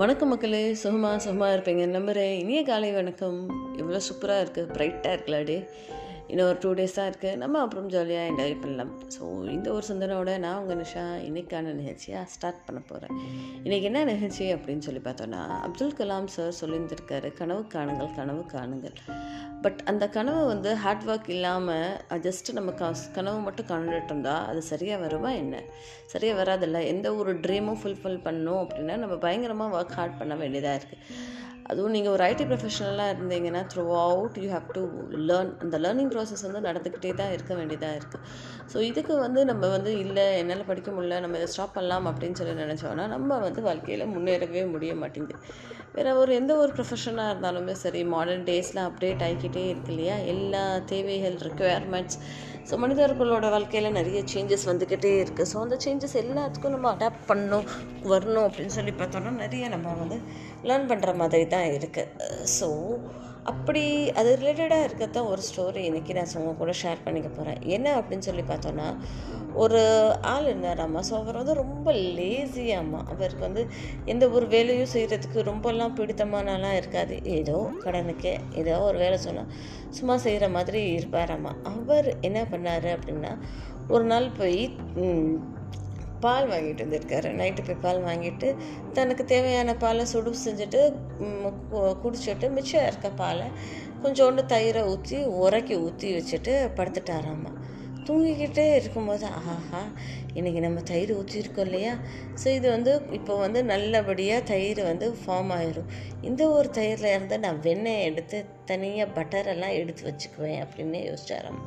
வணக்கம் மக்களே சுகமாக சுகமாக இருப்பீங்க நம்புகிறேன் இனிய காலை வணக்கம். இவ்வளோ சூப்பராக இருக்குது ப்ரைட்டாக இருக்குல்ல டே இன்னும் ஒரு டூ டேஸ் தான் இருக்குது நம்ம அப்புறம் ஜாலியாக என்ஜாய் பண்ணலாம். ஸோ இந்த ஒரு சிந்தனையோட நான் உங்கள் நிஷா இன்னைக்கான நிகழ்ச்சியாக ஸ்டார்ட் பண்ண போகிறேன் இன்றைக்கி என்ன நிகழ்ச்சி அப்படின்னு சொல்லி பார்த்தோன்னா அப்துல் கலாம் சார் சொல்லியிருந்திருக்காரு கனவு காணுங்கள் கனவு காணுங்கள். பட் அந்த கனவு வந்து ஹார்ட் ஒர்க் இல்லாமல் ஜஸ்ட்டு நம்ம கனவு மட்டும் காணுட்டு இருந்தால் அது சரியாக வருமா என்ன? சரியாக வராதில்ல? எந்த ஒரு ட்ரீமும் ஃபுல்ஃபில் பண்ணணும் அப்படின்னா நம்ம பயங்கரமாக ஒர்க் ஹார்ட் பண்ண வேண்டியதாக இருக்குது அதுவும் நீங்கள் ஒரு ஐடி ப்ரொஃபஷனலாக இருந்தீங்கன்னா throughout you have to learn அந்த லேர்னிங் ப்ராசஸ் வந்து நடந்துக்கிட்டே தான் இருக்க வேண்டியதாக இருக்குது ஸோ இதுக்கு வந்து நம்ம வந்து இல்லை என்னால் படிக்க முடியல நம்ம இதை ஸ்டாப் பண்ணலாம் அப்படின்னு சொல்லி நினச்சோன்னா நம்ம வந்து வாழ்க்கையில் முன்னேறவே முடிய மாட்டேங்குது. வேறு ஒரு எந்த ஒரு ப்ரொஃபஷனாக இருந்தாலுமே சரி மாடர்ன் டேஸில் அப்டேட் ஆகிக்கிட்டே இருக்கு இல்லையா? எல்லா தேவைகள் ரெக்குயர்மெண்ட்ஸ் ஸோ மனிதர்களோட வாழ்க்கையில் நிறைய சேஞ்சஸ் வந்துக்கிட்டே இருக்குது ஸோ அந்த சேஞ்சஸ் எல்லாத்துக்கும் நம்ம அடாப்ட் பண்ணணும் வரணும் அப்படின்னு சொல்லி பார்த்தோன்னா நிறைய நம்ம வந்து லேர்ன் பண்ணுற மாதிரி தான் இருக்குது ஸோ அப்படி அது ரிலேட்டடாக இருக்கத்தான் ஒரு ஸ்டோரி இன்றைக்கி நான் உங்க கூட ஷேர் பண்ணிக்க போகிறேன் என்ன அப்படின்னு சொல்லி பார்த்தோன்னா ஒரு ஆள் இருந்தாராம்மா ஸோ அவர் வந்து ரொம்ப லேசியாம்மா அவருக்கு வந்து எந்த ஒரு வேலையும் செய்கிறதுக்கு ரொம்பலாம் பிடித்தமானலாம் இருக்காது. ஏதோ கடனுக்கு ஏதோ ஒரு வேலை சொன்னால் சும்மா செய்கிற மாதிரி இருப்பாராம்மா அவர் என்ன பண்ணார் அப்படின்னா ஒரு நாள் போய் பால் வாங்கிட்டு வந்திருக்காரு. நைட்டு போய் பால் வாங்கிட்டு தனக்கு தேவையான பாலை சுடு செஞ்சுட்டு குடிச்சிட்டு மிச்சம் இருக்க பாலை கொஞ்சோண்டு தயிரை ஊற்றி உரைக்கி ஊற்றி வச்சுட்டு படுத்துட்டாராம்மா தூங்கிக்கிட்டே இருக்கும்போது ஆஹா இன்றைக்கி நம்ம தயிர் ஊற்றிருக்கோம் இல்லையா? ஸோ இது வந்து இப்போ வந்து நல்லபடியாக தயிர் வந்து ஃபார்ம் ஆயிரும். இந்த ஒரு தயிரில் இருந்து நான் வெண்ணெய் எடுத்து தனியாக பட்டரெல்லாம் எடுத்து வச்சுக்குவேன் அப்படின்னு யோசிச்சாராம்.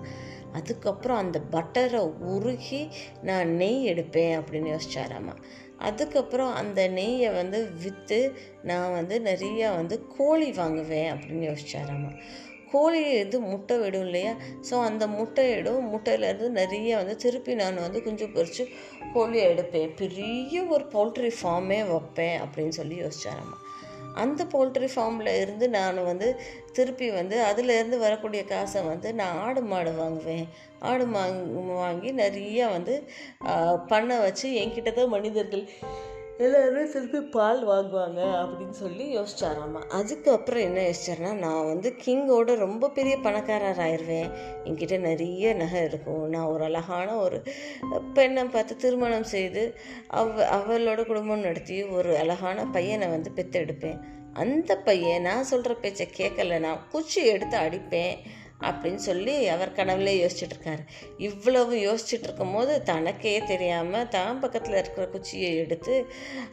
அதுக்கப்புறம் அந்த பட்டரை உருகி நான் நெய் எடுப்பேன் அப்படின்னு யோசிச்சாராமா. அதுக்கப்புறம் அந்த நெய்யை வந்து விற்று நான் வந்து நிறையா வந்து கோழி வாங்குவேன் அப்படின்னு யோசிச்சாராமா. கோழி இது முட்டை விடும் இல்லையா? ஸோ அந்த முட்டையிடும் முட்டையிலேருந்து நிறைய வந்து திருப்பி நான் வந்து குஞ்சு பொறிச்சு கோழியை எடுப்பேன். பெரிய ஒரு போல்ட்ரி ஃபார்மே வைப்பேன் அப்படின்னு சொல்லி யோசிச்சாராம்மா அந்த போல்ட்ரி ஃபார்மில் இருந்து நான் வந்து திருப்பி வந்து அதுலேருந்து வரக்கூடிய காசை வந்து நான் ஆடு மாடு வாங்குவேன். ஆடு வாங்கி நிறைய வந்து பண்ண வச்சு என்கிட்ட தான் மனிதர்கள் எல்லோரும் திருப்பி பால் வாங்குவாங்க அப்படின்னு சொல்லி யோசிச்சாராம்மா அதுக்கப்புறம் என்ன யோசிச்சார்னா நான் வந்து கிங்கோட ரொம்ப பெரிய பணக்காரர் ஆயிடுவேன் என்கிட்ட நிறைய நகை இருக்கும். நான் ஒரு அழகான ஒரு பெண்ணை பார்த்து திருமணம் செய்து அவ அவளோட குடும்பம் நடத்தி ஒரு அழகான பையனை வந்து பெற்றெடுப்பேன். அந்த பையன் நான் சொல்கிற பேச்சை கேட்கல நான் குச்சி எடுத்து அடிப்பேன். அப்படின்னு சொல்லி அவர் கனவுலே யோசிச்சுட்டு இருக்காரு இவ்வளவு யோசிச்சுட்டு இருக்கும்போது தனக்கே தெரியாமல் தான் பக்கத்தில் இருக்கிற குச்சியை எடுத்து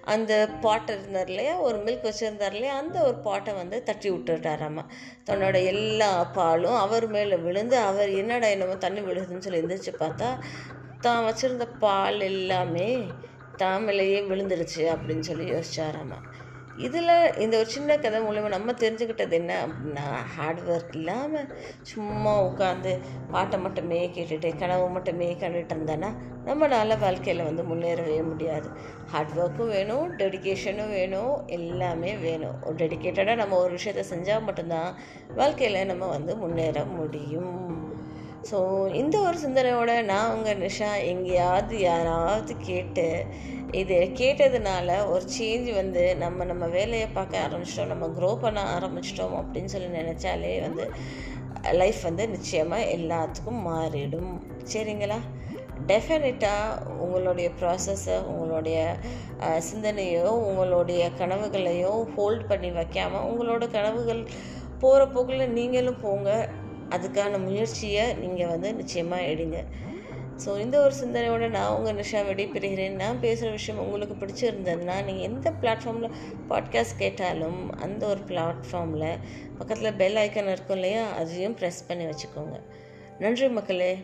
அந்த பாட்டை இருந்தார் இல்லையா? ஒரு மில்க் வச்சுருந்தார் இல்லையா? அந்த ஒரு பாட்டை வந்து தட்டி விட்டுட்டாராம்மா தன்னோட எல்லா பாலும் அவர் மேலே விழுந்து அவர் என்னடா என்னமோ தண்ணி விழுதுன்னு சொல்லி எந்திரிச்சு பார்த்தா தான் வச்சுருந்த பால் எல்லாமே தாமலையே விழுந்துடுச்சு அப்படின்னு சொல்லி யோசிச்சாராம்மா இதில் இந்த ஒரு சின்ன கதை மூலயமா நம்ம தெரிஞ்சுக்கிட்டது என்ன அப்படின்னா ஹார்ட் ஒர்க் இல்லாமல் சும்மா உட்காந்து பாட்டை மட்டுமே கேட்டுட்டு கனவு மட்டுமே கண்டுட்டு இருந்தேன்னா நம்மளால் வாழ்க்கையில் வந்து முன்னேறவே முடியாது. ஹார்ட் ஒர்க்கும் வேணும் டெடிக்கேஷனும் வேணும் எல்லாமே வேணும். ஒரு டெடிக்கேட்டடாக நம்ம ஒரு விஷயத்த செஞ்சால் மட்டும்தான் வாழ்க்கையில் நம்ம வந்து முன்னேற முடியும். ஸோ இந்த ஒரு சிந்தனையோட நான் உங்கள் நிஷா எங்கேயாவது யாராவது கேட்டு இது கேட்டதுனால ஒரு சேஞ்ச் வந்து நம்ம நம்ம வேலையை பார்க்க ஆரம்பிச்சிட்டோம் நம்ம க்ரோ பண்ண ஆரம்பிச்சிட்டோம் அப்படின்னு சொல்லி நினச்சாலே வந்து லைஃப் வந்து நிச்சயமாக எல்லாத்துக்கும் மாறிடும். சரிங்களா? டெஃபினட்டாக உங்களுடைய ப்ராசஸை உங்களுடைய சிந்தனையோ உங்களுடைய கனவுகளையோ ஹோல்ட் பண்ணி வைக்காமல் உங்களோட கனவுகள் போகிற போக்கில் நீங்களும் போங்க. அதுக்கான முயற்சியை நீங்கள் வந்து நிச்சயமாக எடுங்க. ஸோ இந்த ஒரு சிந்தனையோட நான் உங்கள் நிஷா விடைபெறுகிறேன். நான் பேசுகிற விஷயம் உங்களுக்கு பிடிச்சிருந்ததுன்னா நீங்கள் எந்த பிளாட்ஃபார்மில் பாட்காஸ்ட் கேட்டாலும் அந்த ஒரு பிளாட்ஃபார்மில் பக்கத்தில் பெல் ஐக்கன் இருக்கும் இல்லையா அதையும் ப்ரெஸ் பண்ணி வச்சுக்கோங்க. நன்றி மக்களே.